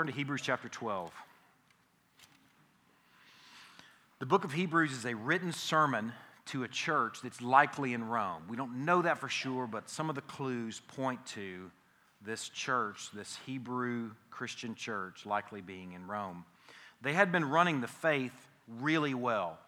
Turn to Hebrews chapter 12. The book of Hebrews is a written sermon to a church that's likely in Rome. We don't know that for sure, but some of the clues point to this church, this Hebrew Christian church, likely being in Rome. They had been running the faith really well.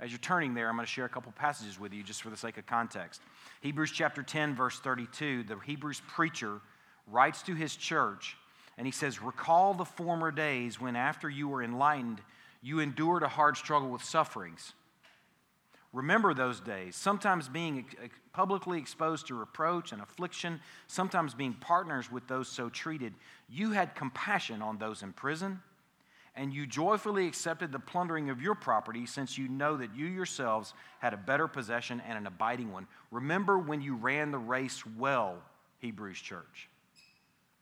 As you're turning there, I'm going to share a couple passages with you just for the sake of context. Hebrews chapter 10, verse 32, the Hebrews preacher writes to his church and he says, Recall the former days when, after you were enlightened, you endured a hard struggle with sufferings. Remember those days, sometimes being publicly exposed to reproach and affliction, sometimes being partners with those so treated. You had compassion on those in prison and you joyfully accepted the plundering of your property, since you know that you yourselves had a better possession and an abiding one. Remember when you ran the race well, Hebrews church.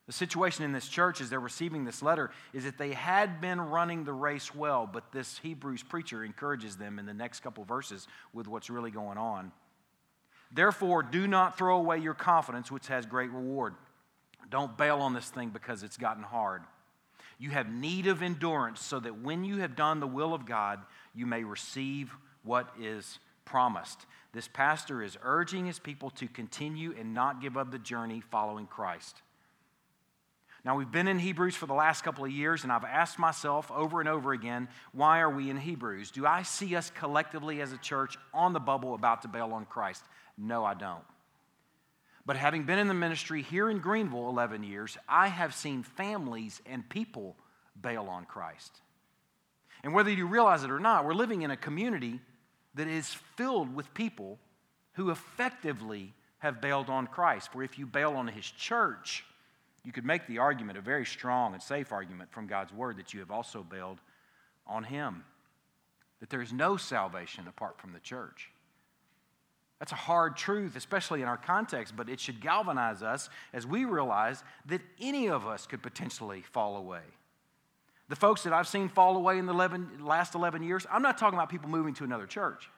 The situation in this church as they're receiving this letter is that they had been running the race well, but this Hebrews preacher encourages them in the next couple verses with what's really going on. Therefore, do not throw away your confidence, which has great reward. Don't bail on this thing because it's gotten hard. You have need of endurance so that when you have done the will of God, you may receive what is promised. This pastor is urging his people to continue and not give up the journey following Christ. Now, we've been in Hebrews for the last couple of years, and I've asked myself over and over again, why are we in Hebrews? Do I see us collectively as a church on the bubble about to bail on Christ? No, I don't. But having been in the ministry here in Greenville 11 years, I have seen families and people bail on Christ. And whether you realize it or not, we're living in a community that is filled with people who effectively have bailed on Christ. For if you bail on his church, you could make the argument, a very strong and safe argument from God's word, that you have also bailed on him. That there is no salvation apart from the church. That's a hard truth, especially in our context, but it should galvanize us as we realize that any of us could potentially fall away. The folks that I've seen fall away in the 11, last 11 years, I'm not talking about people moving to another church.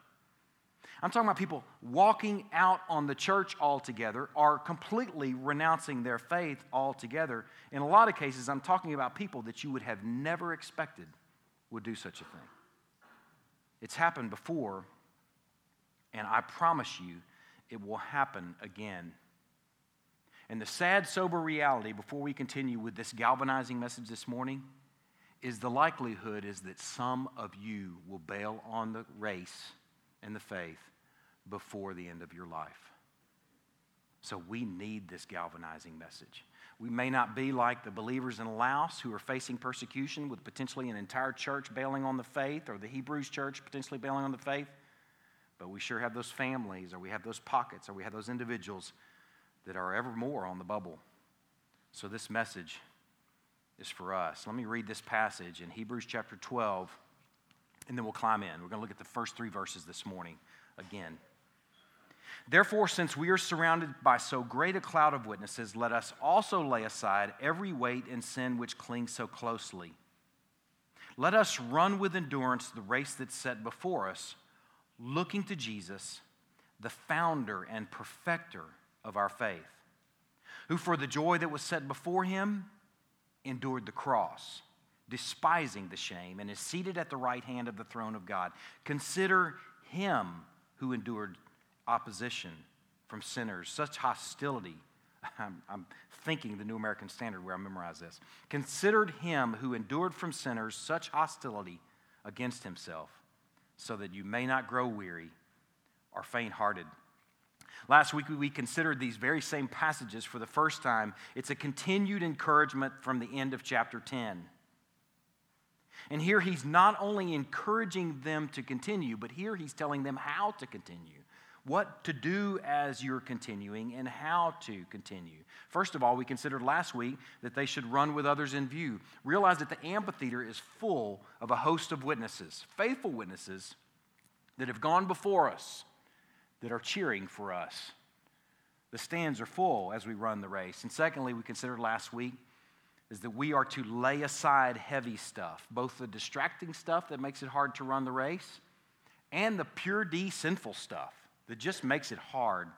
I'm talking about people walking out on the church altogether or completely renouncing their faith altogether. In a lot of cases, I'm talking about people that you would have never expected would do such a thing. It's happened before and I promise you, it will happen again. And the sad, sober reality before we continue with this galvanizing message this morning is the likelihood is that some of you will bail on the race and the faith before the end of your life. So we need this galvanizing message. We may not be like the believers in Laos who are facing persecution with potentially an entire church bailing on the faith or the Hebrews church potentially bailing on the faith. But we sure have those families, or we have those pockets, or we have those individuals that are ever more on the bubble. So this message is for us. Let me read this passage in Hebrews chapter 12, and then we'll climb in. We're going to look at the first three verses this morning again. Therefore, since we are surrounded by so great a cloud of witnesses, let us also lay aside every weight and sin which clings so closely. Let us run with endurance the race that's set before us looking to Jesus, the founder and perfecter of our faith, who for the joy that was set before him endured the cross, despising the shame, and is seated at the right hand of the throne of God. Consider him who endured opposition from sinners, such hostility. I'm, I'm, thinking the New American Standard where I memorize this. Considered him who endured from sinners such hostility against himself so that you may not grow weary or faint hearted. Last week, we considered these very same passages for the first time. It's a continued encouragement from the end of chapter 10. And here he's not only encouraging them to continue, but here he's telling them how to continue what to do as you're continuing and how to continue. First of all, we considered last week that they should run with others in view. Realize that the amphitheater is full of a host of witnesses, faithful witnesses that have gone before us, that are cheering for us. The stands are full as we run the race. And secondly, we considered last week is that we are to lay aside heavy stuff, both the distracting stuff that makes it hard to run the race and the pure D sinful stuff that just makes it hard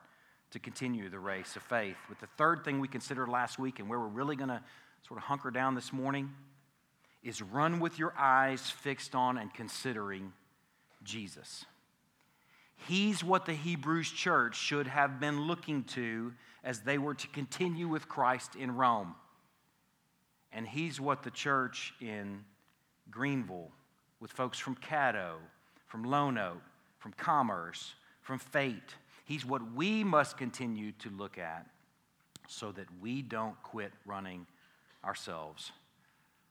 to continue the race of faith. With the third thing we considered last week and where we're really going to sort of hunker down this morning is run with your eyes fixed on and considering Jesus. He's what the Hebrews church should have been looking to as they were to continue with Christ in Rome. And he's what the church in Greenville, with folks from Caddo, from Lone Oak, from Commerce, from Fate, he's what we must continue to look at so that we don't quit running ourselves.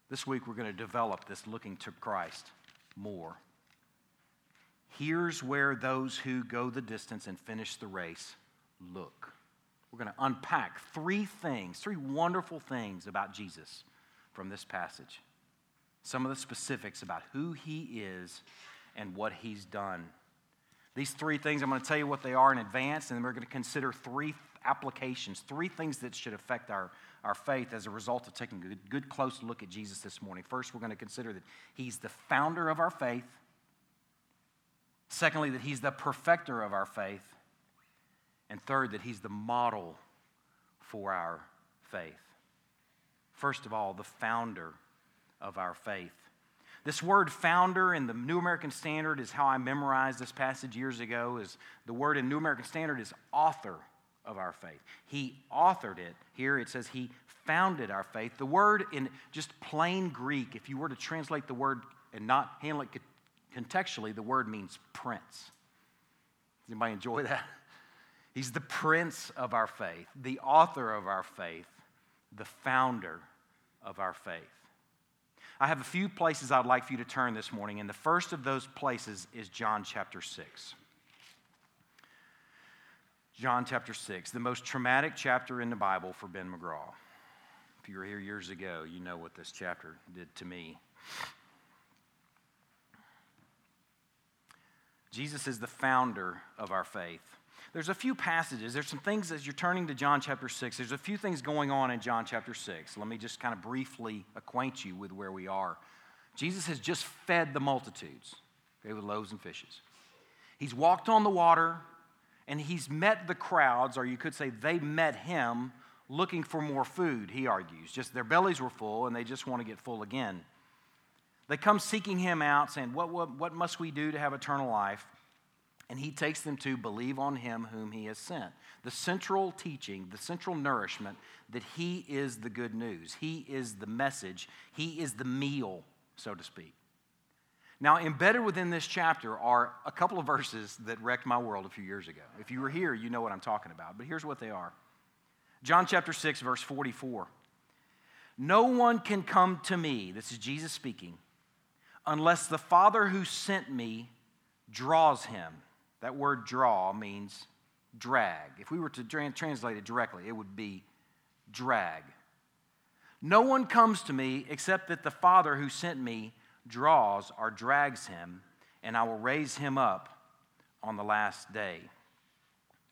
This week, we're going to develop this looking to Christ more. Here's where those who go the distance and finish the race look. We're going to unpack three things, three wonderful things about Jesus from this passage. Some of the specifics about who he is and what he's done. These three things, I'm going to tell you what they are in advance, and then we're going to consider three applications, three things that should affect our, our faith as a result of taking a good, good close look at Jesus this morning. First, we're going to consider that he's the founder of our faith. Secondly, that he's the perfecter of our faith. And third, that he's the model for our faith. First of all, the founder of our faith. This word founder in the New American Standard is how I memorized this passage years ago. Is the word in New American Standard is author of our faith. He authored it. Here it says he founded our faith. The word in just plain Greek, if you were to translate the word and not handle it contextually, the word means prince. Does anybody enjoy that? He's the prince of our faith, the author of our faith, the founder of our faith. I have a few places I'd like for you to turn this morning, and the first of those places is John chapter 6. John chapter 6, the most traumatic chapter in the Bible for Ben McGraw. If you were here years ago, you know what this chapter did to me. Jesus is the founder of our faith. There's a few passages, there's some things as you're turning to John chapter 6, there's a few things going on in John chapter 6. Let me just kind of briefly acquaint you with where we are. Jesus has just fed the multitudes okay, with loaves and fishes. He's walked on the water and he's met the crowds, or you could say they met him looking for more food, he argues. Just their bellies were full and they just want to get full again. They come seeking him out, saying, What, what, what must we do to have eternal life? And he takes them to believe on him whom he has sent. The central teaching, the central nourishment that he is the good news, he is the message, he is the meal, so to speak. Now, embedded within this chapter are a couple of verses that wrecked my world a few years ago. If you were here, you know what I'm talking about. But here's what they are John chapter 6, verse 44. No one can come to me, this is Jesus speaking, unless the Father who sent me draws him. That word draw means drag. If we were to translate it directly, it would be drag. No one comes to me except that the Father who sent me draws or drags him, and I will raise him up on the last day.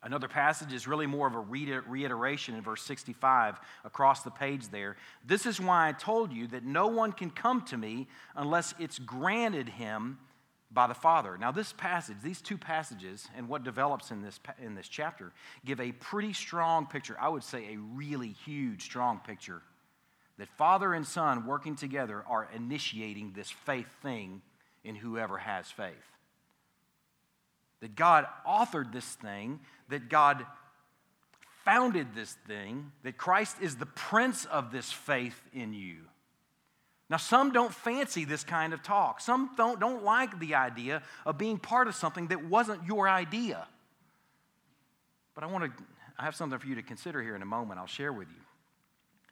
Another passage is really more of a reiteration in verse 65 across the page there. This is why I told you that no one can come to me unless it's granted him by the Father. Now, this passage, these two passages, and what develops in this, in this chapter, give a pretty strong picture. I would say a really huge, strong picture that Father and Son working together are initiating this faith thing in whoever has faith. That God authored this thing, that God founded this thing, that Christ is the prince of this faith in you. Now, some don't fancy this kind of talk. Some don't, don't like the idea of being part of something that wasn't your idea. But I want to, I have something for you to consider here in a moment. I'll share with you.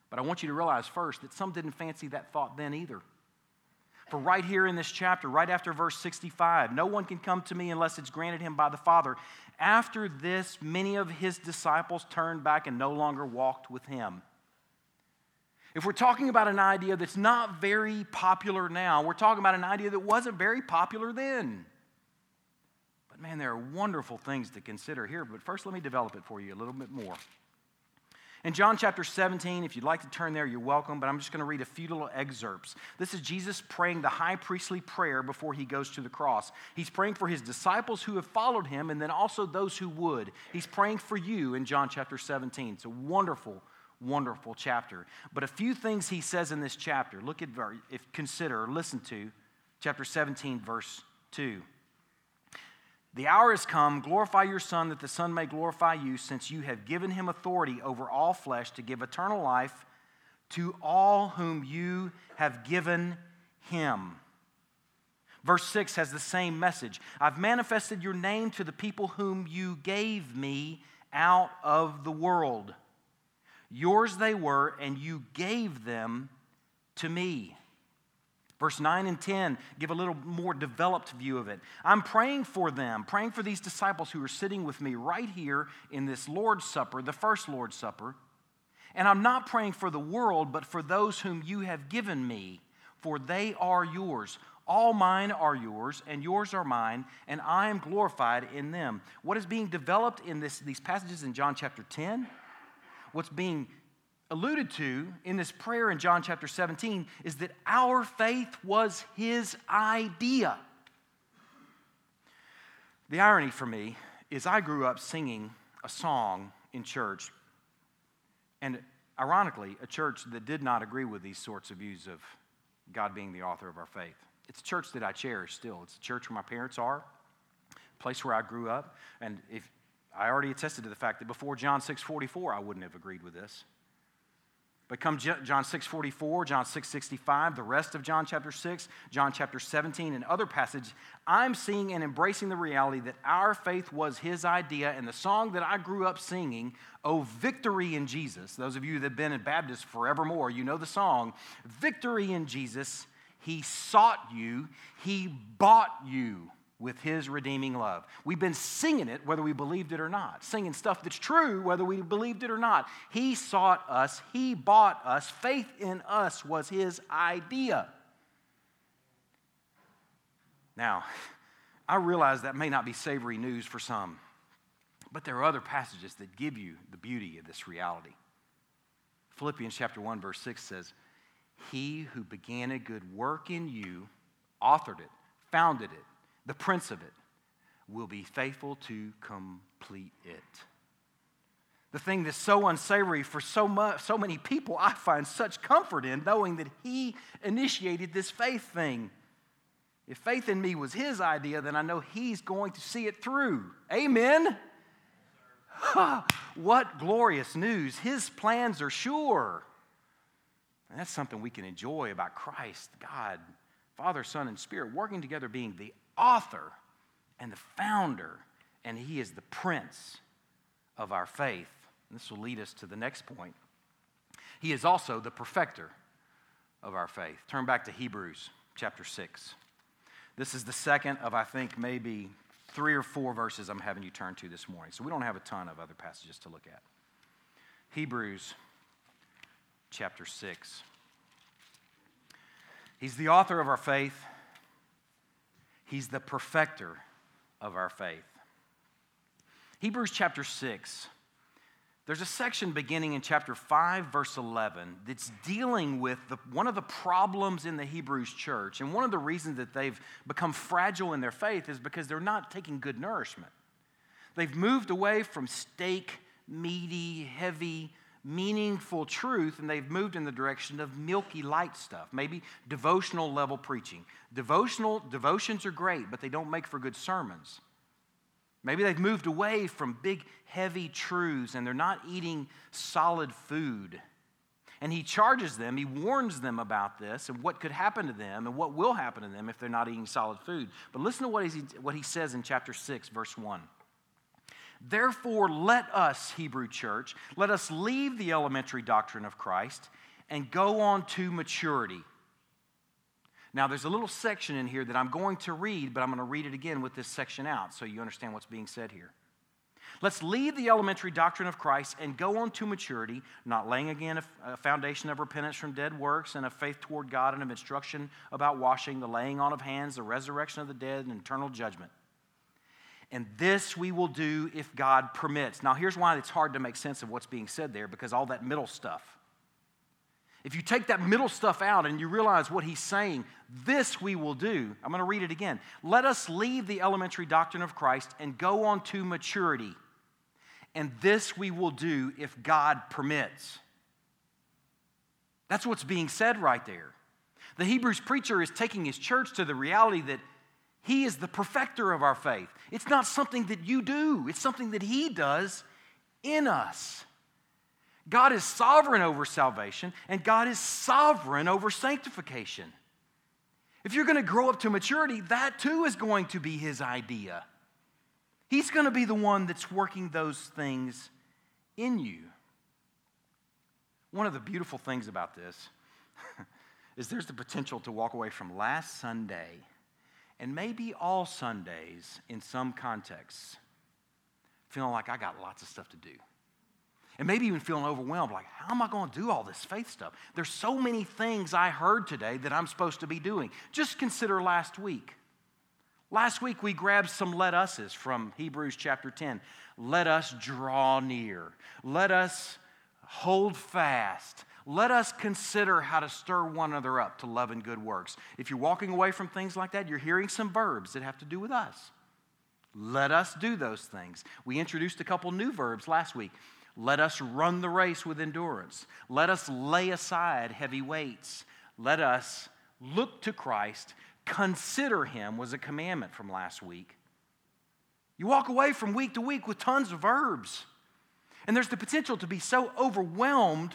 But I want you to realize first that some didn't fancy that thought then either. For right here in this chapter, right after verse 65, no one can come to me unless it's granted him by the Father. After this, many of his disciples turned back and no longer walked with him. If we're talking about an idea that's not very popular now, we're talking about an idea that wasn't very popular then. But man, there are wonderful things to consider here. But first, let me develop it for you a little bit more. In John chapter 17, if you'd like to turn there, you're welcome, but I'm just going to read a few little excerpts. This is Jesus praying the high priestly prayer before he goes to the cross. He's praying for his disciples who have followed him and then also those who would. He's praying for you in John chapter 17. It's a wonderful, wonderful chapter. But a few things he says in this chapter, look at, if consider, listen to chapter 17, verse 2. The hour has come, glorify your Son, that the Son may glorify you, since you have given him authority over all flesh to give eternal life to all whom you have given him. Verse 6 has the same message I've manifested your name to the people whom you gave me out of the world. Yours they were, and you gave them to me. Verse 9 and 10 give a little more developed view of it. I'm praying for them, praying for these disciples who are sitting with me right here in this Lord's Supper, the first Lord's Supper. And I'm not praying for the world, but for those whom you have given me, for they are yours. All mine are yours, and yours are mine, and I am glorified in them. What is being developed in this, these passages in John chapter 10? What's being alluded to in this prayer in John chapter 17 is that our faith was his idea. The irony for me is I grew up singing a song in church, and ironically, a church that did not agree with these sorts of views of God being the author of our faith. It's a church that I cherish still. It's a church where my parents are, place where I grew up. And if I already attested to the fact that before John 6:44, I wouldn't have agreed with this. But come John 6:44, John 6:65, the rest of John chapter 6, John chapter 17 and other passages, I'm seeing and embracing the reality that our faith was his idea and the song that I grew up singing, "Oh victory in Jesus." Those of you that have been in Baptist forevermore, you know the song, "Victory in Jesus." He sought you, He bought you with His redeeming love. We've been singing it whether we believed it or not, singing stuff that's true whether we believed it or not. He sought us, He bought us. Faith in us was His idea. Now, I realize that may not be savory news for some, but there are other passages that give you the beauty of this reality. Philippians chapter 1 verse 6 says, he who began a good work in you, authored it, founded it, the prince of it, will be faithful to complete it. The thing that's so unsavory for so, much, so many people, I find such comfort in knowing that He initiated this faith thing. If faith in me was His idea, then I know He's going to see it through. Amen? what glorious news! His plans are sure. And that's something we can enjoy about Christ, God, Father, Son, and Spirit, working together, being the author and the founder, and He is the prince of our faith. And this will lead us to the next point. He is also the perfecter of our faith. Turn back to Hebrews chapter 6. This is the second of, I think, maybe three or four verses I'm having you turn to this morning. So we don't have a ton of other passages to look at. Hebrews chapter 6. He's the author of our faith, He's the perfecter of our faith. Hebrews chapter 6. There's a section beginning in chapter 5, verse 11, that's dealing with the, one of the problems in the Hebrews church. And one of the reasons that they've become fragile in their faith is because they're not taking good nourishment. They've moved away from steak, meaty, heavy meaningful truth and they've moved in the direction of milky light stuff maybe devotional level preaching. Devotional devotions are great but they don't make for good sermons. Maybe they've moved away from big heavy truths and they're not eating solid food. And he charges them he warns them about this and what could happen to them and what will happen to them if they're not eating solid food. But listen to what he, what he says in chapter 6 verse 1 Therefore, let us, Hebrew church, let us leave the elementary doctrine of Christ and go on to maturity. Now, there's a little section in here that I'm going to read, but I'm going to read it again with this section out so you understand what's being said here. Let's leave the elementary doctrine of Christ and go on to maturity, not laying again a, foundation of repentance from dead works and of faith toward God and of instruction about washing, the laying on of hands, the resurrection of the dead, and eternal judgment. And this we will do if God permits. Now, here's why it's hard to make sense of what's being said there because all that middle stuff. If you take that middle stuff out and you realize what he's saying, this we will do. I'm going to read it again. Let us leave the elementary doctrine of Christ and go on to maturity. And this we will do if God permits. That's what's being said right there. The Hebrews preacher is taking his church to the reality that he is the perfecter of our faith. It's not something that you do, it's something that he does in us. God is sovereign over salvation, and God is sovereign over sanctification. If you're going to grow up to maturity, that too is going to be his idea. He's going to be the one that's working those things in you. One of the beautiful things about this is there's the potential to walk away from last Sunday and maybe all Sundays in some contexts feeling like I got lots of stuff to do. And maybe even feeling overwhelmed, like, how am I going to do all this faith stuff? There's so many things I heard today that I'm supposed to be doing. Just consider last week. Last week we grabbed some let us's from Hebrews chapter 10. Let us draw near. Let us hold fast. Let us consider how to stir one another up to love and good works. If you're walking away from things like that, you're hearing some verbs that have to do with us. Let us do those things. We introduced a couple new verbs last week. Let us run the race with endurance. Let us lay aside heavy weights. Let us look to Christ. Consider Him was a commandment from last week. You walk away from week to week with tons of verbs. And there's the potential to be so overwhelmed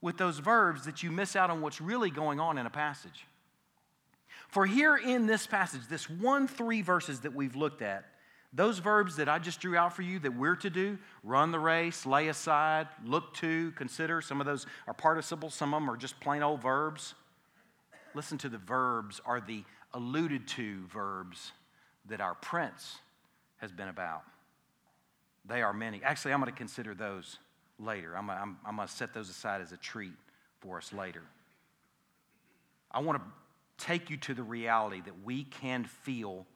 with those verbs that you miss out on what's really going on in a passage. For here in this passage, this one, three verses that we've looked at, those verbs that I just drew out for you that we're to do run the race, lay aside, look to, consider some of those are participles, some of them are just plain old verbs. Listen to the verbs, are the alluded to verbs that our prince has been about. They are many. Actually, I'm going to consider those later. I'm, I'm, I'm going to set those aside as a treat for us later. I want to take you to the reality that we can feel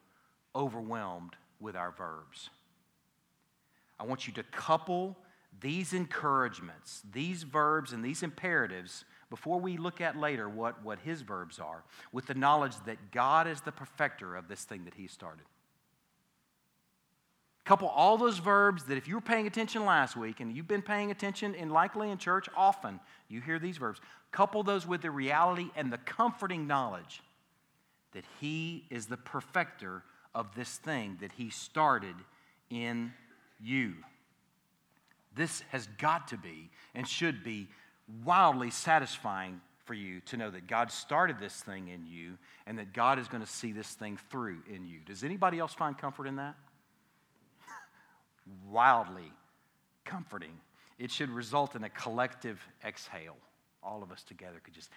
overwhelmed with our verbs. I want you to couple these encouragements, these verbs, and these imperatives before we look at later what, what his verbs are, with the knowledge that God is the perfecter of this thing that he started. Couple all those verbs that if you were paying attention last week and you've been paying attention and likely in church often, you hear these verbs. Couple those with the reality and the comforting knowledge that he is the perfecter of this thing that He started in you. This has got to be and should be wildly satisfying for you to know that God started this thing in you and that God is going to see this thing through in you. Does anybody else find comfort in that? Wildly comforting. It should result in a collective exhale. All of us together could just,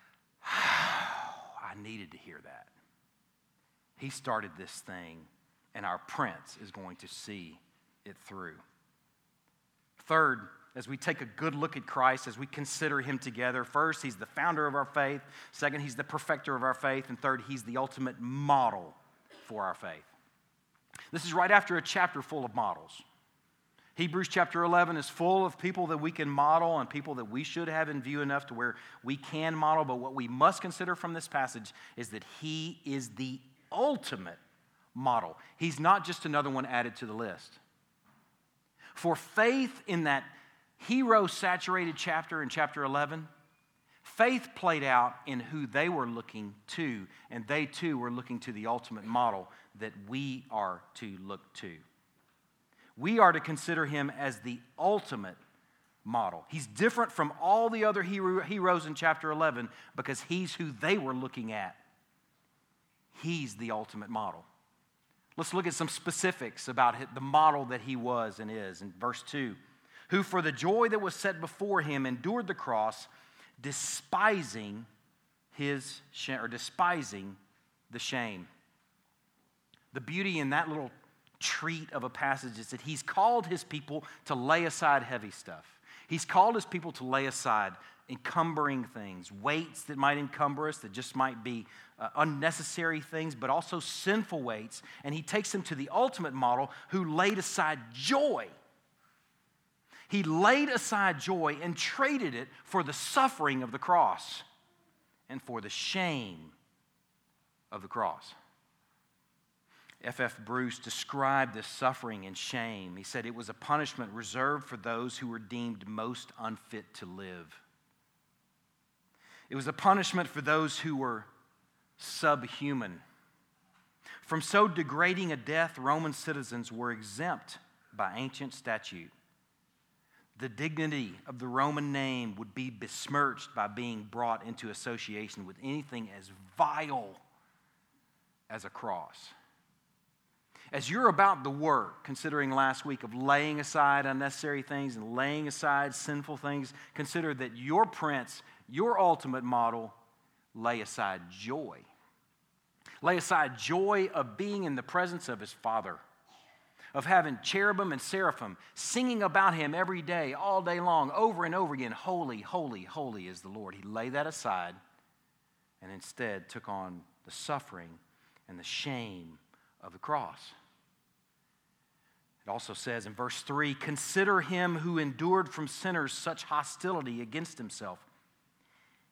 I needed to hear that. He started this thing, and our prince is going to see it through. Third, as we take a good look at Christ, as we consider him together, first, he's the founder of our faith. Second, he's the perfecter of our faith. And third, he's the ultimate model for our faith. This is right after a chapter full of models. Hebrews chapter 11 is full of people that we can model and people that we should have in view enough to where we can model. But what we must consider from this passage is that he is the ultimate model. He's not just another one added to the list. For faith in that hero saturated chapter in chapter 11, faith played out in who they were looking to, and they too were looking to the ultimate model that we are to look to. We are to consider him as the ultimate model. He's different from all the other heroes in chapter 11 because he's who they were looking at. He's the ultimate model. Let's look at some specifics about the model that he was and is. In verse 2, who for the joy that was set before him endured the cross, despising his or despising the shame. The beauty in that little treat of a passage is that he's called his people to lay aside heavy stuff. He's called his people to lay aside encumbering things, weights that might encumber us, that just might be uh, unnecessary things, but also sinful weights. And he takes them to the ultimate model who laid aside joy. He laid aside joy and traded it for the suffering of the cross and for the shame of the cross. F. F. Bruce described this suffering and shame. He said it was a punishment reserved for those who were deemed most unfit to live. It was a punishment for those who were subhuman. From so degrading a death, Roman citizens were exempt by ancient statute. The dignity of the Roman name would be besmirched by being brought into association with anything as vile as a cross. As you're about the work, considering last week of laying aside unnecessary things and laying aside sinful things, consider that your prince, your ultimate model, lay aside joy. Lay aside joy of being in the presence of his Father, of having cherubim and seraphim singing about him every day, all day long, over and over again Holy, holy, holy is the Lord. He laid that aside and instead took on the suffering and the shame of the cross. It also says in verse 3 Consider him who endured from sinners such hostility against himself.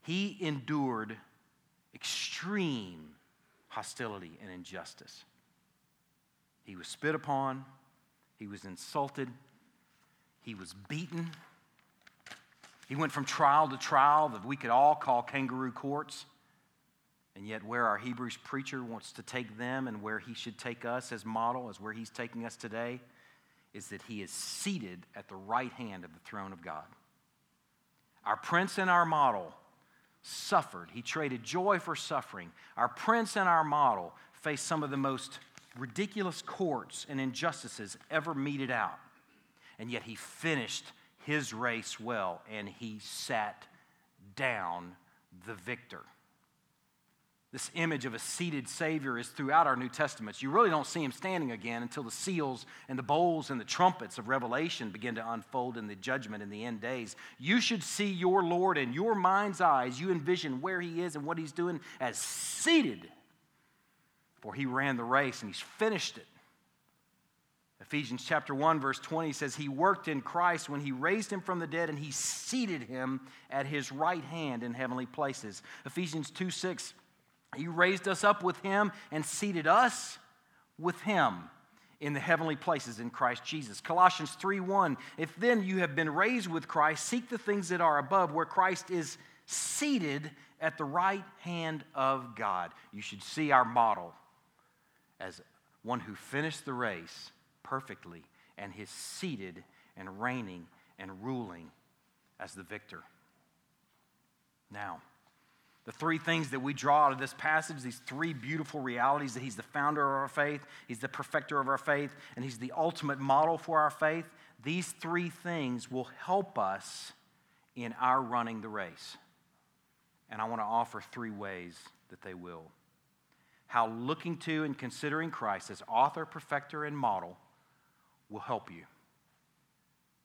He endured extreme hostility and injustice. He was spit upon, he was insulted, he was beaten. He went from trial to trial that we could all call kangaroo courts. And yet, where our Hebrews preacher wants to take them and where he should take us as model, as where he's taking us today, is that he is seated at the right hand of the throne of God. Our prince and our model suffered. He traded joy for suffering. Our prince and our model faced some of the most ridiculous courts and injustices ever meted out. And yet he finished his race well and he sat down the victor. This image of a seated Savior is throughout our New Testaments. You really don't see him standing again until the seals and the bowls and the trumpets of Revelation begin to unfold in the judgment in the end days. You should see your Lord in your mind's eyes. You envision where he is and what he's doing as seated. For he ran the race and he's finished it. Ephesians chapter 1, verse 20 says, He worked in Christ when He raised Him from the dead and He seated Him at His right hand in heavenly places. Ephesians 2 6 he raised us up with him and seated us with him in the heavenly places in Christ Jesus. Colossians 3:1 If then you have been raised with Christ, seek the things that are above where Christ is seated at the right hand of God. You should see our model as one who finished the race perfectly and is seated and reigning and ruling as the victor. Now, the three things that we draw out of this passage, these three beautiful realities that He's the founder of our faith, He's the perfecter of our faith, and He's the ultimate model for our faith, these three things will help us in our running the race. And I want to offer three ways that they will. How looking to and considering Christ as author, perfecter, and model will help you.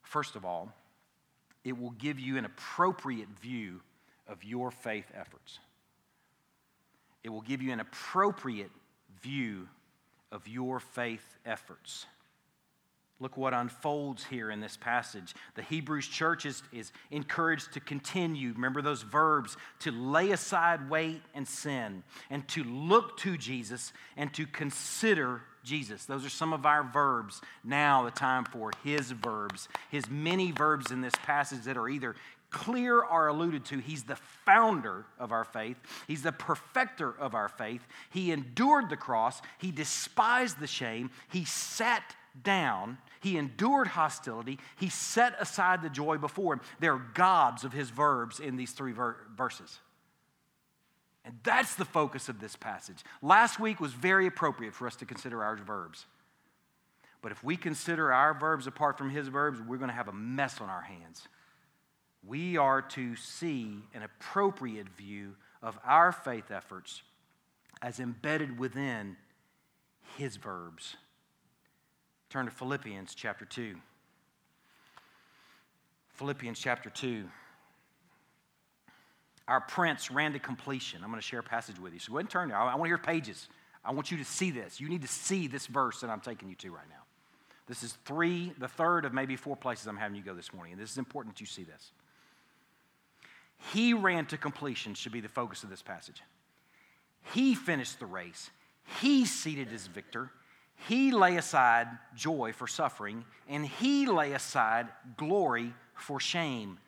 First of all, it will give you an appropriate view of your faith efforts. It will give you an appropriate view of your faith efforts. Look what unfolds here in this passage. The Hebrews church is, is encouraged to continue, remember those verbs, to lay aside weight and sin, and to look to Jesus and to consider Jesus. Those are some of our verbs. Now, the time for his verbs, his many verbs in this passage that are either clear are alluded to. He's the founder of our faith, He's the perfecter of our faith. He endured the cross, He despised the shame, He sat down. He endured hostility. He set aside the joy before him. There are gobs of his verbs in these three ver- verses. And that's the focus of this passage. Last week was very appropriate for us to consider our verbs. But if we consider our verbs apart from his verbs, we're going to have a mess on our hands we are to see an appropriate view of our faith efforts as embedded within his verbs. Turn to Philippians chapter 2. Philippians chapter 2. Our prince ran to completion. I'm going to share a passage with you. So go ahead and turn there. I want to hear pages. I want you to see this. You need to see this verse that I'm taking you to right now. This is three, the third of maybe four places I'm having you go this morning. And this is important that you see this. He ran to completion, should be the focus of this passage. He finished the race. He seated as victor. He lay aside joy for suffering, and he lay aside glory for shame.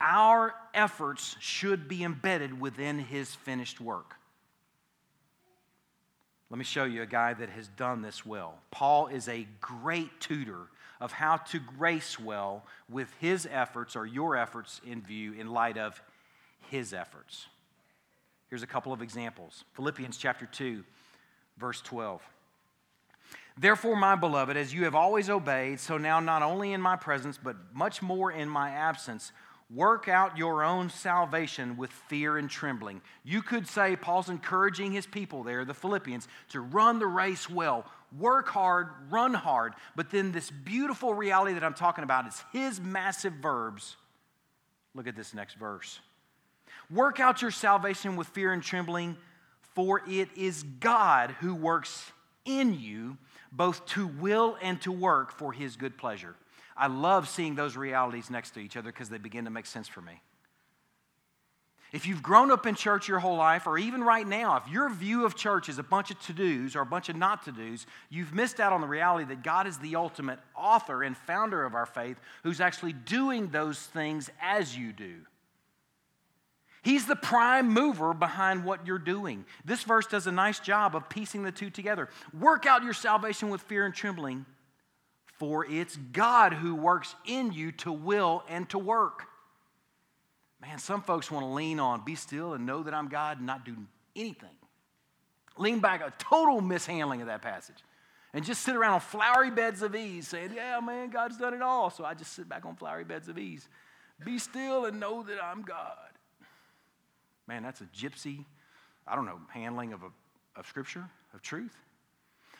our efforts should be embedded within his finished work. Let me show you a guy that has done this well. Paul is a great tutor of how to grace well with his efforts or your efforts in view in light of his efforts. Here's a couple of examples Philippians chapter 2, verse 12. Therefore, my beloved, as you have always obeyed, so now not only in my presence, but much more in my absence, work out your own salvation with fear and trembling. You could say Paul's encouraging his people there, the Philippians, to run the race well, work hard, run hard. But then this beautiful reality that I'm talking about is his massive verbs. Look at this next verse. Work out your salvation with fear and trembling, for it is God who works in you both to will and to work for his good pleasure. I love seeing those realities next to each other because they begin to make sense for me. If you've grown up in church your whole life, or even right now, if your view of church is a bunch of to dos or a bunch of not to dos, you've missed out on the reality that God is the ultimate author and founder of our faith who's actually doing those things as you do. He's the prime mover behind what you're doing. This verse does a nice job of piecing the two together. Work out your salvation with fear and trembling, for it's God who works in you to will and to work. Man, some folks want to lean on, be still and know that I'm God and not do anything. Lean back, a total mishandling of that passage. And just sit around on flowery beds of ease saying, Yeah, man, God's done it all. So I just sit back on flowery beds of ease. Be still and know that I'm God. Man, that's a gypsy, I don't know, handling of, a, of scripture, of truth.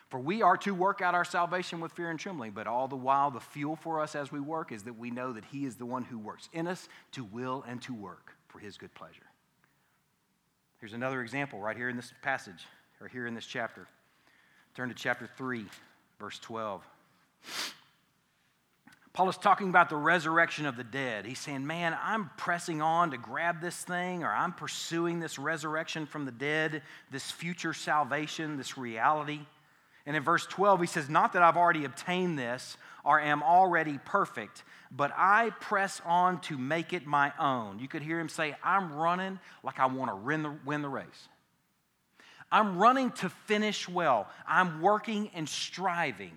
For we are to work out our salvation with fear and trembling, but all the while, the fuel for us as we work is that we know that He is the one who works in us to will and to work for His good pleasure. Here's another example right here in this passage, or here in this chapter. Turn to chapter 3, verse 12. Paul is talking about the resurrection of the dead. He's saying, Man, I'm pressing on to grab this thing, or I'm pursuing this resurrection from the dead, this future salvation, this reality. And in verse 12, he says, Not that I've already obtained this or am already perfect, but I press on to make it my own. You could hear him say, I'm running like I want to win the, win the race. I'm running to finish well. I'm working and striving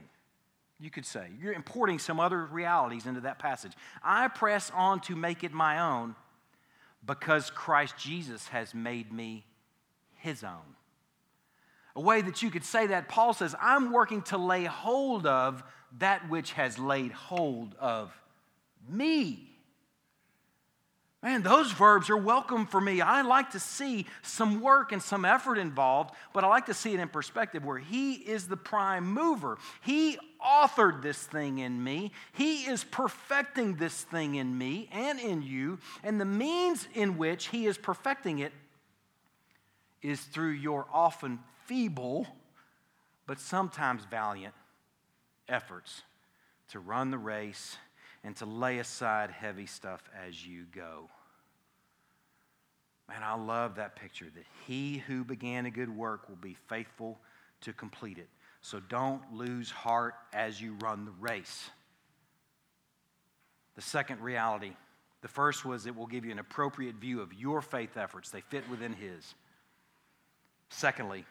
you could say. You're importing some other realities into that passage. I press on to make it my own because Christ Jesus has made me his own. A way that you could say that, Paul says, I'm working to lay hold of that which has laid hold of me. Man, those verbs are welcome for me. I like to see some work and some effort involved, but I like to see it in perspective where He is the prime mover. He authored this thing in me, He is perfecting this thing in me and in you, and the means in which He is perfecting it is through your often feeble, but sometimes valiant efforts to run the race and to lay aside heavy stuff as you go. Man, I love that picture that he who began a good work will be faithful to complete it. So don't lose heart as you run the race. The second reality the first was it will give you an appropriate view of your faith efforts, they fit within his. Secondly,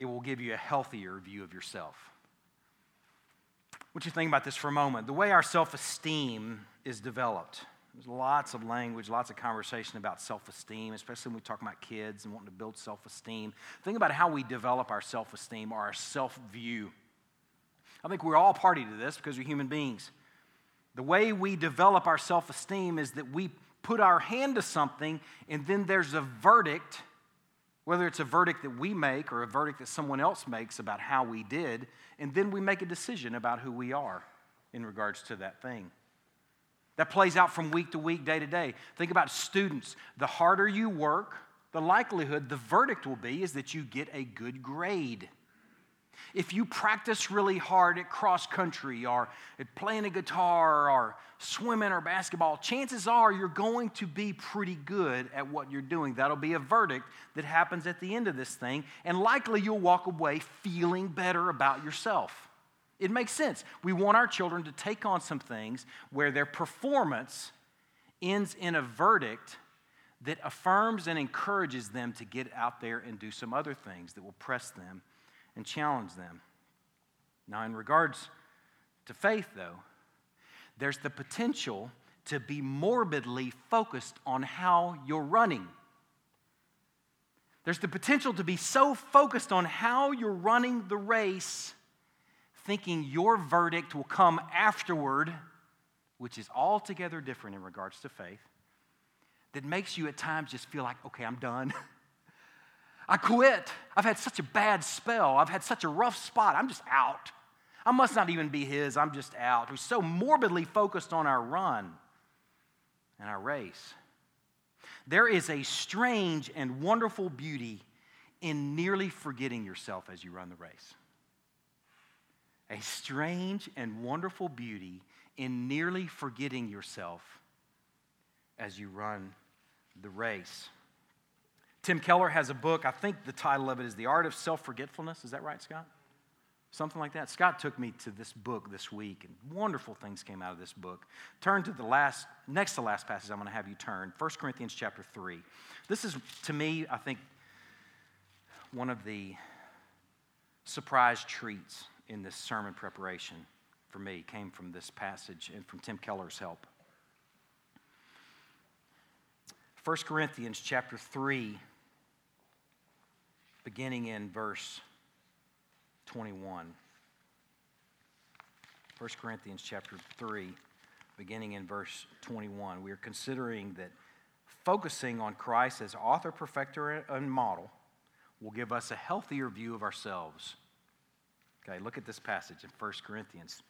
it will give you a healthier view of yourself. What you think about this for a moment? The way our self esteem is developed. There's lots of language, lots of conversation about self esteem, especially when we talk about kids and wanting to build self esteem. Think about how we develop our self esteem or our self view. I think we're all party to this because we're human beings. The way we develop our self esteem is that we put our hand to something and then there's a verdict, whether it's a verdict that we make or a verdict that someone else makes about how we did, and then we make a decision about who we are in regards to that thing. That plays out from week to week, day to day. Think about students. The harder you work, the likelihood, the verdict will be is that you get a good grade. If you practice really hard at cross country or at playing a guitar or swimming or basketball, chances are you're going to be pretty good at what you're doing. That'll be a verdict that happens at the end of this thing, and likely you'll walk away feeling better about yourself. It makes sense. We want our children to take on some things where their performance ends in a verdict that affirms and encourages them to get out there and do some other things that will press them and challenge them. Now, in regards to faith, though, there's the potential to be morbidly focused on how you're running. There's the potential to be so focused on how you're running the race, thinking your verdict will come afterward, which is altogether different in regards to faith, that makes you at times just feel like, okay, I'm done. I quit. I've had such a bad spell. I've had such a rough spot. I'm just out. I must not even be his. I'm just out. We're so morbidly focused on our run and our race. There is a strange and wonderful beauty in nearly forgetting yourself as you run the race. A strange and wonderful beauty in nearly forgetting yourself as you run the race. Tim Keller has a book. I think the title of it is The Art of Self Forgetfulness. Is that right, Scott? Something like that. Scott took me to this book this week, and wonderful things came out of this book. Turn to the last, next to last passage I'm going to have you turn, 1 Corinthians chapter 3. This is, to me, I think, one of the surprise treats in this sermon preparation for me came from this passage and from Tim Keller's help. 1 Corinthians chapter 3, beginning in verse 21. 1 Corinthians chapter 3, beginning in verse 21. We are considering that focusing on Christ as author, perfecter, and model will give us a healthier view of ourselves. Okay, look at this passage in 1 Corinthians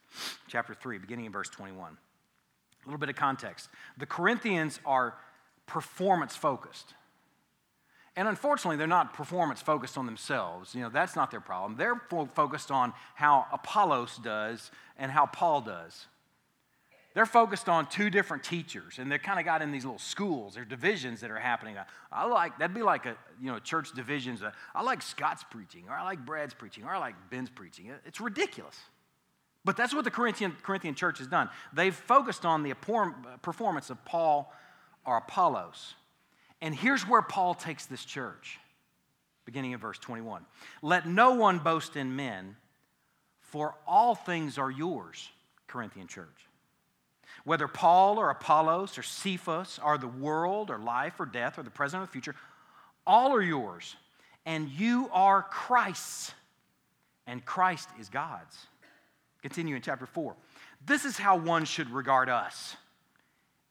chapter 3, beginning in verse 21. A little bit of context. The Corinthians are performance focused. And unfortunately, they're not performance focused on themselves. You know, that's not their problem. They're focused on how Apollos does and how Paul does. They're focused on two different teachers, and they're kind of got in these little schools. Are divisions that are happening. I like that'd be like a you know church divisions. Uh, I like Scott's preaching, or I like Brad's preaching, or I like Ben's preaching. It's ridiculous. But that's what the Corinthian, Corinthian church has done. They've focused on the performance of Paul or Apollos. And here's where Paul takes this church, beginning in verse 21. Let no one boast in men, for all things are yours, Corinthian church. Whether Paul or Apollos or Cephas are the world or life or death or the present or the future, all are yours, and you are Christ's, and Christ is God's. Continue in chapter 4. This is how one should regard us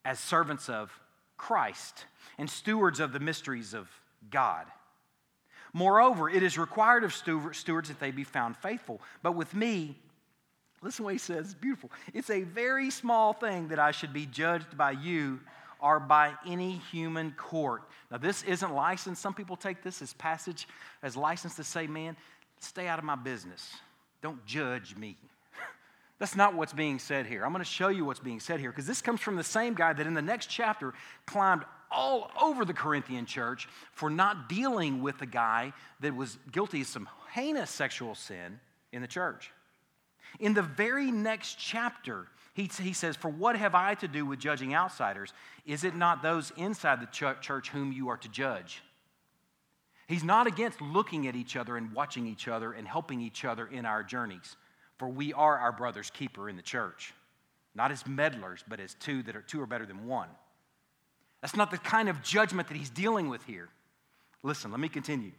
as servants of Christ and stewards of the mysteries of God. Moreover, it is required of stewards that they be found faithful. But with me, listen to what he says, it's beautiful. It's a very small thing that I should be judged by you or by any human court. Now, this isn't licensed. Some people take this as passage as license to say, man, stay out of my business. Don't judge me. That's not what's being said here. I'm going to show you what's being said here because this comes from the same guy that in the next chapter climbed all over the Corinthian church for not dealing with the guy that was guilty of some heinous sexual sin in the church. In the very next chapter, he, he says, For what have I to do with judging outsiders? Is it not those inside the church whom you are to judge? He's not against looking at each other and watching each other and helping each other in our journeys, for we are our brother's keeper in the church. Not as meddlers, but as two that are two are better than one. That's not the kind of judgment that he's dealing with here. Listen, let me continue.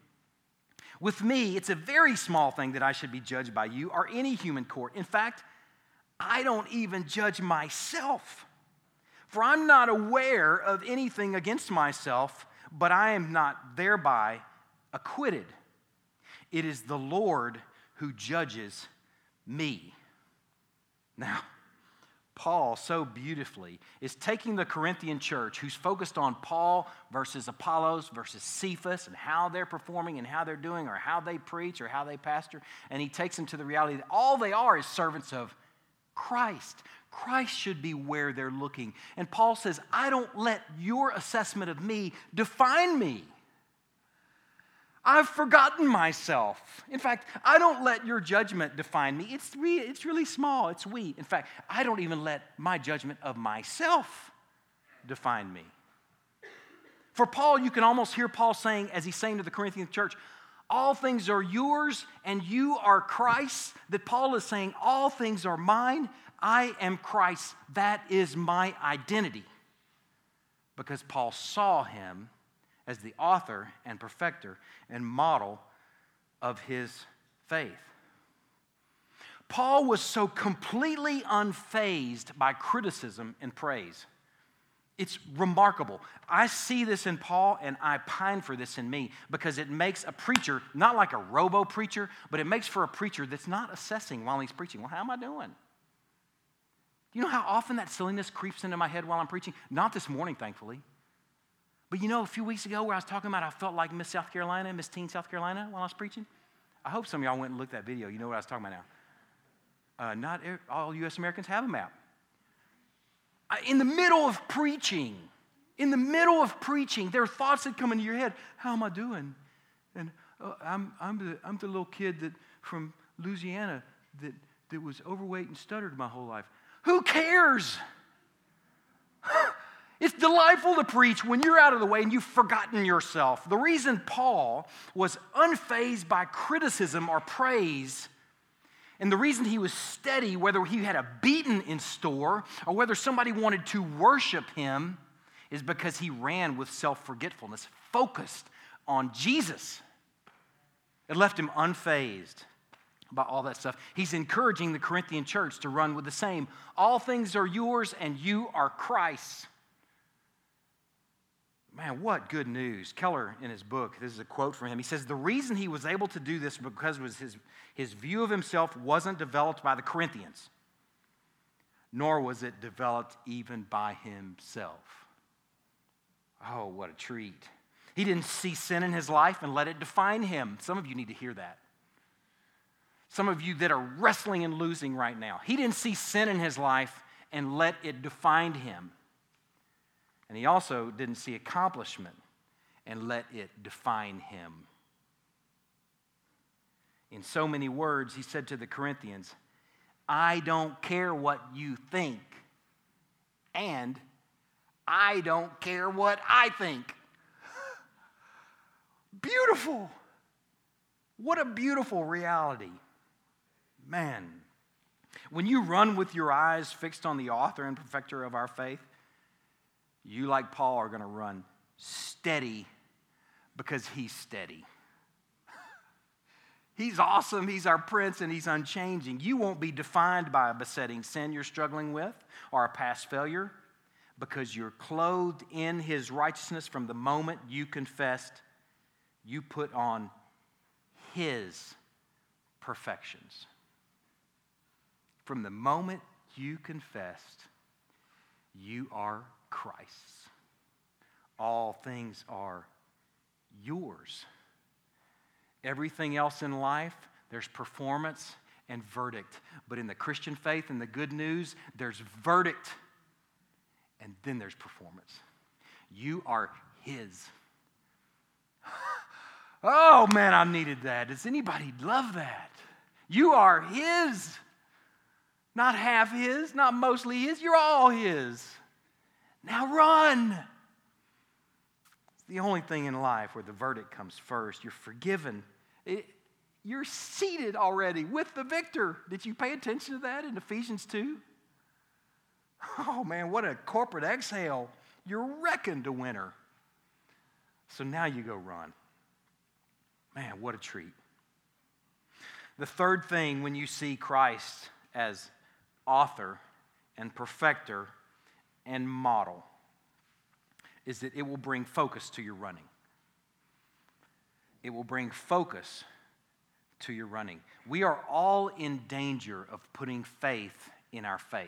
With me, it's a very small thing that I should be judged by you or any human court. In fact, I don't even judge myself. For I'm not aware of anything against myself, but I am not thereby acquitted. It is the Lord who judges me. Now, Paul so beautifully is taking the Corinthian church, who's focused on Paul versus Apollos versus Cephas and how they're performing and how they're doing, or how they preach or how they pastor, and he takes them to the reality that all they are is servants of Christ. Christ should be where they're looking. And Paul says, I don't let your assessment of me define me. I've forgotten myself. In fact, I don't let your judgment define me. It's, re- it's really small, it's wheat. In fact, I don't even let my judgment of myself define me. For Paul, you can almost hear Paul saying, as he's saying to the Corinthian church, all things are yours and you are Christ. That Paul is saying, all things are mine. I am Christ. That is my identity. Because Paul saw him as the author and perfecter and model of his faith. Paul was so completely unfazed by criticism and praise. It's remarkable. I see this in Paul and I pine for this in me because it makes a preacher, not like a robo preacher, but it makes for a preacher that's not assessing while he's preaching. Well, how am I doing? Do you know how often that silliness creeps into my head while I'm preaching? Not this morning, thankfully. But you know, a few weeks ago where I was talking about I felt like Miss South Carolina, Miss Teen South Carolina while I was preaching? I hope some of y'all went and looked at that video. You know what I was talking about now. Uh, not all U.S. Americans have a map. In the middle of preaching, in the middle of preaching, there are thoughts that come into your head. How am I doing? And uh, I'm, I'm, the, I'm the little kid that from Louisiana that, that was overweight and stuttered my whole life. Who cares? It's delightful to preach when you're out of the way and you've forgotten yourself. The reason Paul was unfazed by criticism or praise and the reason he was steady, whether he had a beaten in store or whether somebody wanted to worship him, is because he ran with self forgetfulness, focused on Jesus. It left him unfazed by all that stuff. He's encouraging the Corinthian church to run with the same. All things are yours, and you are Christ's. Man, what good news. Keller, in his book, this is a quote from him. He says, The reason he was able to do this because was his, his view of himself wasn't developed by the Corinthians, nor was it developed even by himself. Oh, what a treat. He didn't see sin in his life and let it define him. Some of you need to hear that. Some of you that are wrestling and losing right now. He didn't see sin in his life and let it define him. And he also didn't see accomplishment and let it define him. In so many words, he said to the Corinthians, I don't care what you think, and I don't care what I think. beautiful. What a beautiful reality. Man, when you run with your eyes fixed on the author and perfecter of our faith, you, like Paul, are going to run steady because he's steady. he's awesome, he's our prince, and he's unchanging. You won't be defined by a besetting sin you're struggling with or a past failure because you're clothed in his righteousness from the moment you confessed, you put on his perfections. From the moment you confessed, you are Christ's. All things are yours. Everything else in life, there's performance and verdict. But in the Christian faith and the good news, there's verdict and then there's performance. You are His. oh man, I needed that. Does anybody love that? You are His. Not half His, not mostly His, you're all His. Now run. It's the only thing in life where the verdict comes first. You're forgiven. It, you're seated already with the victor. Did you pay attention to that in Ephesians 2? Oh man, what a corporate exhale. You're reckoned a winner. So now you go run. Man, what a treat. The third thing when you see Christ as author and perfecter and model is that it will bring focus to your running. It will bring focus to your running. We are all in danger of putting faith in our faith.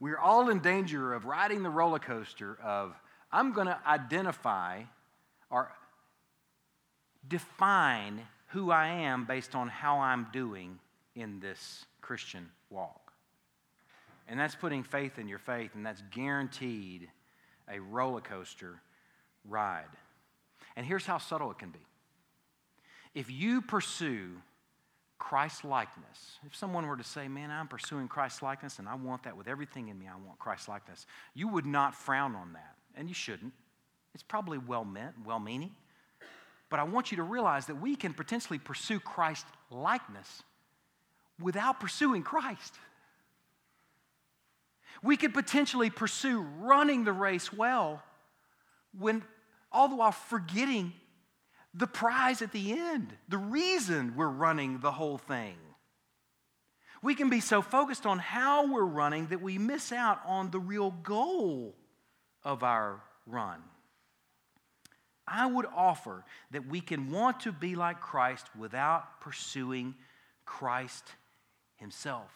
We're all in danger of riding the roller coaster of, I'm going to identify or define who I am based on how I'm doing in this Christian walk. And that's putting faith in your faith, and that's guaranteed a roller coaster ride. And here's how subtle it can be if you pursue Christ likeness, if someone were to say, Man, I'm pursuing Christ likeness and I want that with everything in me, I want Christ likeness, you would not frown on that. And you shouldn't. It's probably well meant, well meaning. But I want you to realize that we can potentially pursue Christ likeness without pursuing Christ. We could potentially pursue running the race well when all the while forgetting the prize at the end, the reason we're running the whole thing. We can be so focused on how we're running that we miss out on the real goal of our run. I would offer that we can want to be like Christ without pursuing Christ Himself.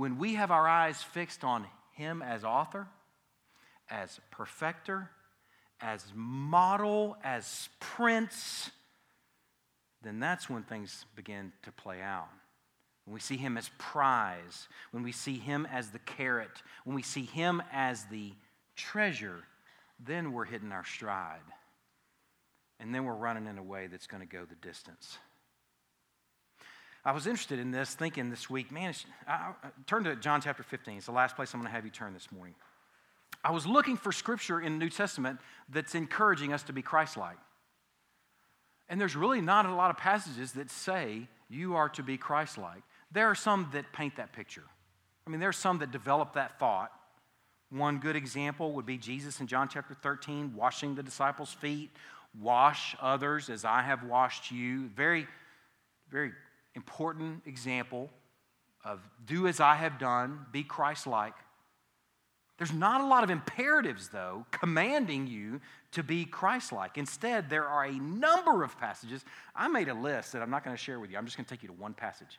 When we have our eyes fixed on Him as author, as perfecter, as model, as prince, then that's when things begin to play out. When we see him as prize, when we see him as the carrot, when we see him as the treasure, then we're hitting our stride. And then we're running in a way that's going to go the distance. I was interested in this, thinking this week, man, I, I, turn to John chapter 15. It's the last place I'm going to have you turn this morning. I was looking for scripture in the New Testament that's encouraging us to be Christ like. And there's really not a lot of passages that say you are to be Christ like. There are some that paint that picture. I mean, there are some that develop that thought. One good example would be Jesus in John chapter 13, washing the disciples' feet. Wash others as I have washed you. Very, very important example of do as I have done, be Christ like. There's not a lot of imperatives, though, commanding you to be Christ like. Instead, there are a number of passages. I made a list that I'm not going to share with you. I'm just going to take you to one passage.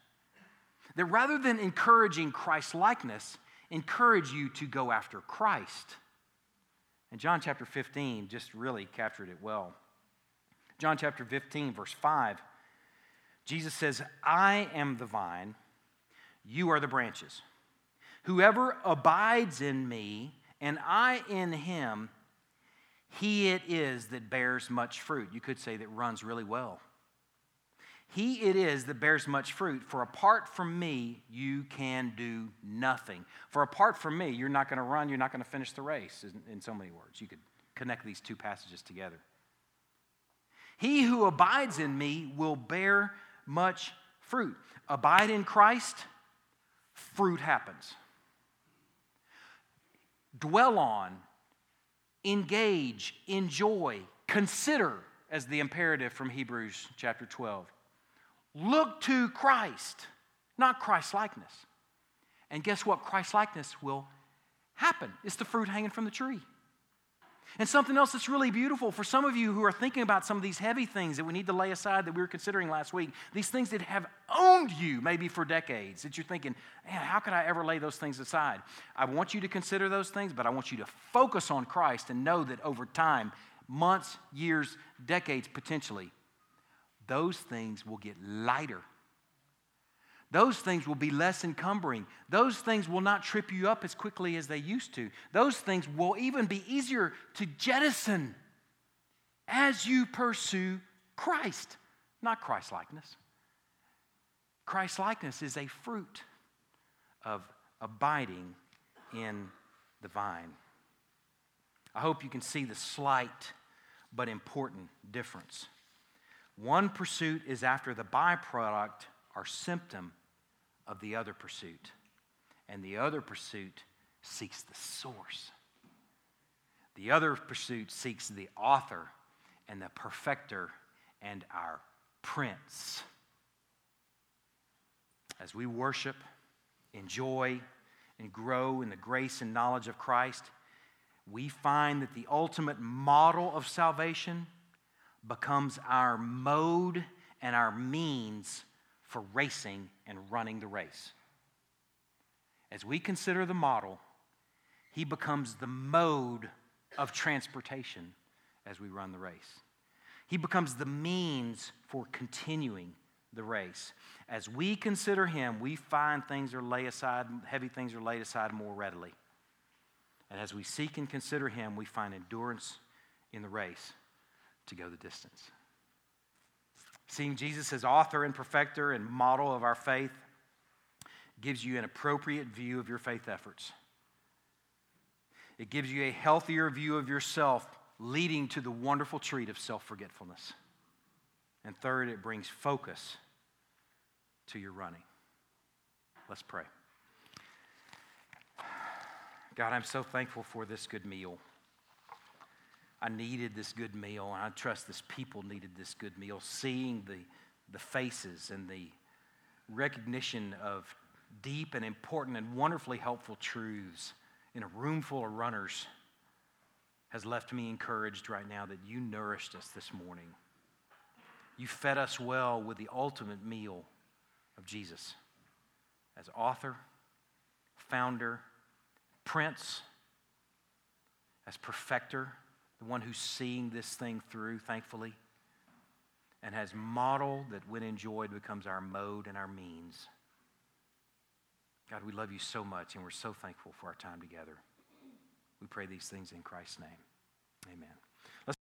That rather than encouraging Christ likeness, encourage you to go after Christ. And John chapter 15 just really captured it well. John chapter 15, verse 5, Jesus says, I am the vine, you are the branches. Whoever abides in me and I in him, he it is that bears much fruit. You could say that runs really well. He it is that bears much fruit, for apart from me, you can do nothing. For apart from me, you're not going to run, you're not going to finish the race, in, so many words. You could connect these two passages together. He who abides in me will bear much fruit. Abide in Christ, fruit happens dwell on, engage, enjoy, consider as the imperative from Hebrews chapter 12. Look to Christ, not Christ likeness. And guess what? Christ likeness will happen. It's the fruit hanging from the tree. And something else that's really beautiful for some of you who are thinking about some of these heavy things that we need to lay aside that we were considering last week, these things that have owned you maybe for decades, that you're thinking, man, how could I ever lay those things aside? I want you to consider those things, but I want you to focus on Christ and know that over time, months, years, decades potentially, those things will get lighter those things will be less encumbering. Those things will not trip you up as quickly as they used to. Those things will even be easier to jettison as you pursue Christ, not Christ likeness. Christ likeness is a fruit of abiding in the vine. I hope you can see the slight but important difference. One pursuit is after the byproduct or symptom of the other pursuit. And the other pursuit seeks the source. The other pursuit seeks the author and the perfecter and our prince. As we worship, enjoy, and grow in the grace and knowledge of Christ, we find that the ultimate model of salvation becomes our mode and our means for racing and running the race. As we consider the model, he becomes the mode of transportation as we run the race. He becomes the means for continuing the race. As we consider him, we find things are laid aside, heavy things are laid aside more readily. And as we seek and consider him, we find endurance in the race to go the distance. Seeing Jesus as author and perfecter and model of our faith gives you an appropriate view of your faith efforts. It gives you a healthier view of yourself, leading to the wonderful treat of self forgetfulness. And third, it brings focus to your running. Let's pray. God, I'm so thankful for this good meal. I needed this good meal, and I trust this people needed this good meal. Seeing the, the faces and the recognition of deep and important and wonderfully helpful truths in a room full of runners has left me encouraged right now that you nourished us this morning. You fed us well with the ultimate meal of Jesus as author, founder, prince, as perfecter, the one who's seeing this thing through, thankfully, and has modeled that, when enjoyed, becomes our mode and our means. God, we love you so much, and we're so thankful for our time together. We pray these things in Christ's name. Amen.